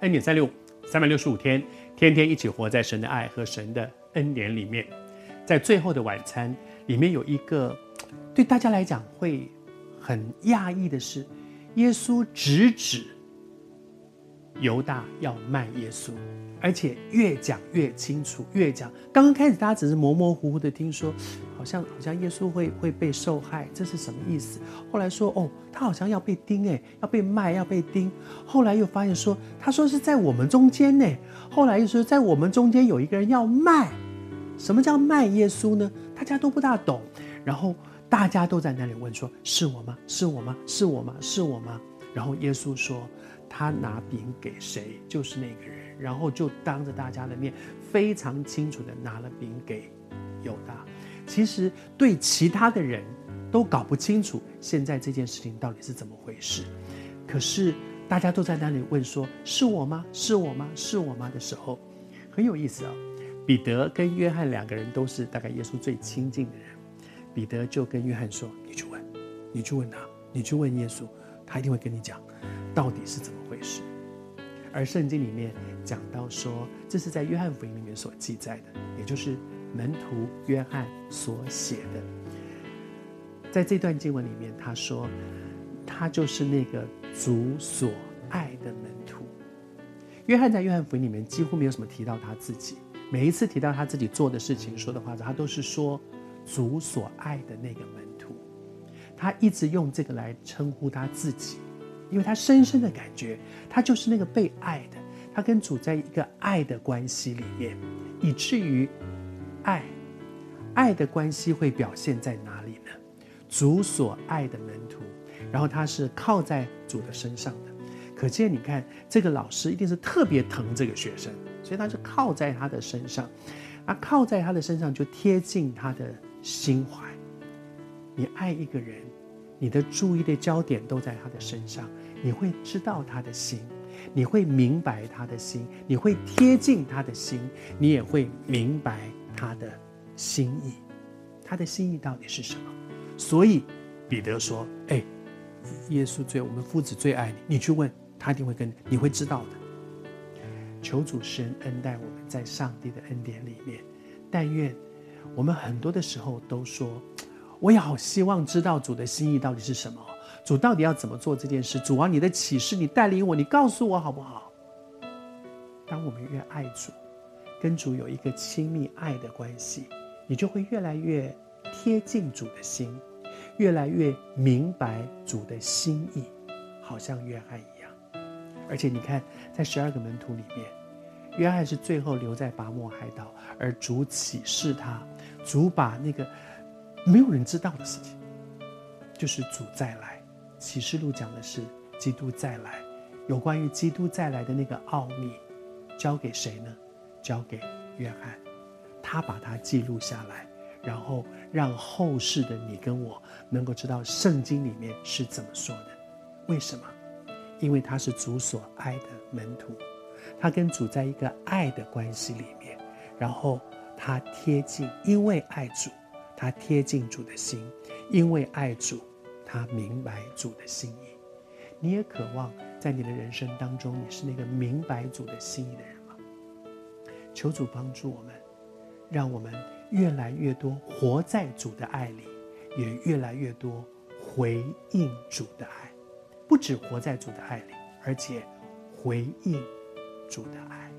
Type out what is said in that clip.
恩典三六，三百六十五天，天天一起活在神的爱和神的恩典里面。在最后的晚餐里面有一个对大家来讲会很讶异的是，耶稣直指犹大要卖耶稣。而且越讲越清楚，越讲。刚刚开始大家只是模模糊糊的听说，像好像耶稣会会被受害，这是什么意思？后来说哦，他好像要被钉，哎，要被卖，要被钉。后来又发现说，他说是在我们中间呢。后来又说在我们中间有一个人要卖，什么叫卖耶稣呢？大家都不大懂。然后大家都在那里问说：是我吗？是我吗？是我吗？是我吗？然后耶稣说。他拿饼给谁，就是那个人，然后就当着大家的面，非常清楚地拿了饼给。其实对其他的人都搞不清楚现在这件事情到底是怎么回事，可是大家都在那里问说：“是我吗？是我吗？是我吗？”的时候，很有意思啊、彼得跟约翰两个人都是大概耶稣最亲近的人，彼得就跟约翰说：“你去问，你去问他，你去问耶稣，他一定会跟你讲。”到底是怎么回事？而圣经里面讲到说，这是在约翰福音里面所记载的，也就是门徒约翰所写的。在这段经文里面，他说，他就是那个主所爱的门徒。约翰在约翰福音里面几乎没有什么提到他自己，每一次提到他自己做的事情、说的话，他都是说主所爱的那个门徒。他一直用这个来称呼他自己。因为他深深的感觉，他就是那个被爱的，他跟主在一个爱的关系里面，以至于爱，爱的关系会表现在哪里呢？主所爱的门徒，然后他是靠在主的身上的，可见你看这个老师一定是特别疼这个学生，所以他是靠在他的身上，啊，靠在他的身上就贴近他的心怀。你爱一个人。你的注意的焦点都在他的身上，你会知道他的心，你会明白他的心，你会贴近他的心，你也会明白他的心意。他的心意到底是什么？所以彼得说：“哎，耶稣最我们父子最爱你，你去问他，一定会跟你，会知道的。”求主神恩恩待我们在上帝的恩典里面，但愿我们很多的时候都说。我也好希望知道主的心意到底是什么，主到底要怎么做这件事？主啊，你的启示，你带领我，你告诉我好不好？当我们越爱主，跟主有一个亲密爱的关系，你就会越来越贴近主的心，越来越明白主的心意，好像约翰一样。而且你看，在十二个门徒里面，约翰是最后留在拔摩海岛，而主启示他，主把那个。没有人知道的事情，就是主再来。启示录讲的是基督再来，有关于基督再来的那个奥秘，交给谁呢？交给约翰，他把它记录下来，然后让后世的你跟我能够知道圣经里面是怎么说的。为什么？因为他是主所爱的门徒，他跟主在一个爱的关系里面，然后他贴近，因为爱主。他贴近主的心，因为爱主，他明白主的心意。你也渴望在你的人生当中，你是那个明白主的心意的人？求主帮助我们，让我们越来越多活在主的爱里，也越来越多回应主的爱。不止活在主的爱里，而且回应主的爱。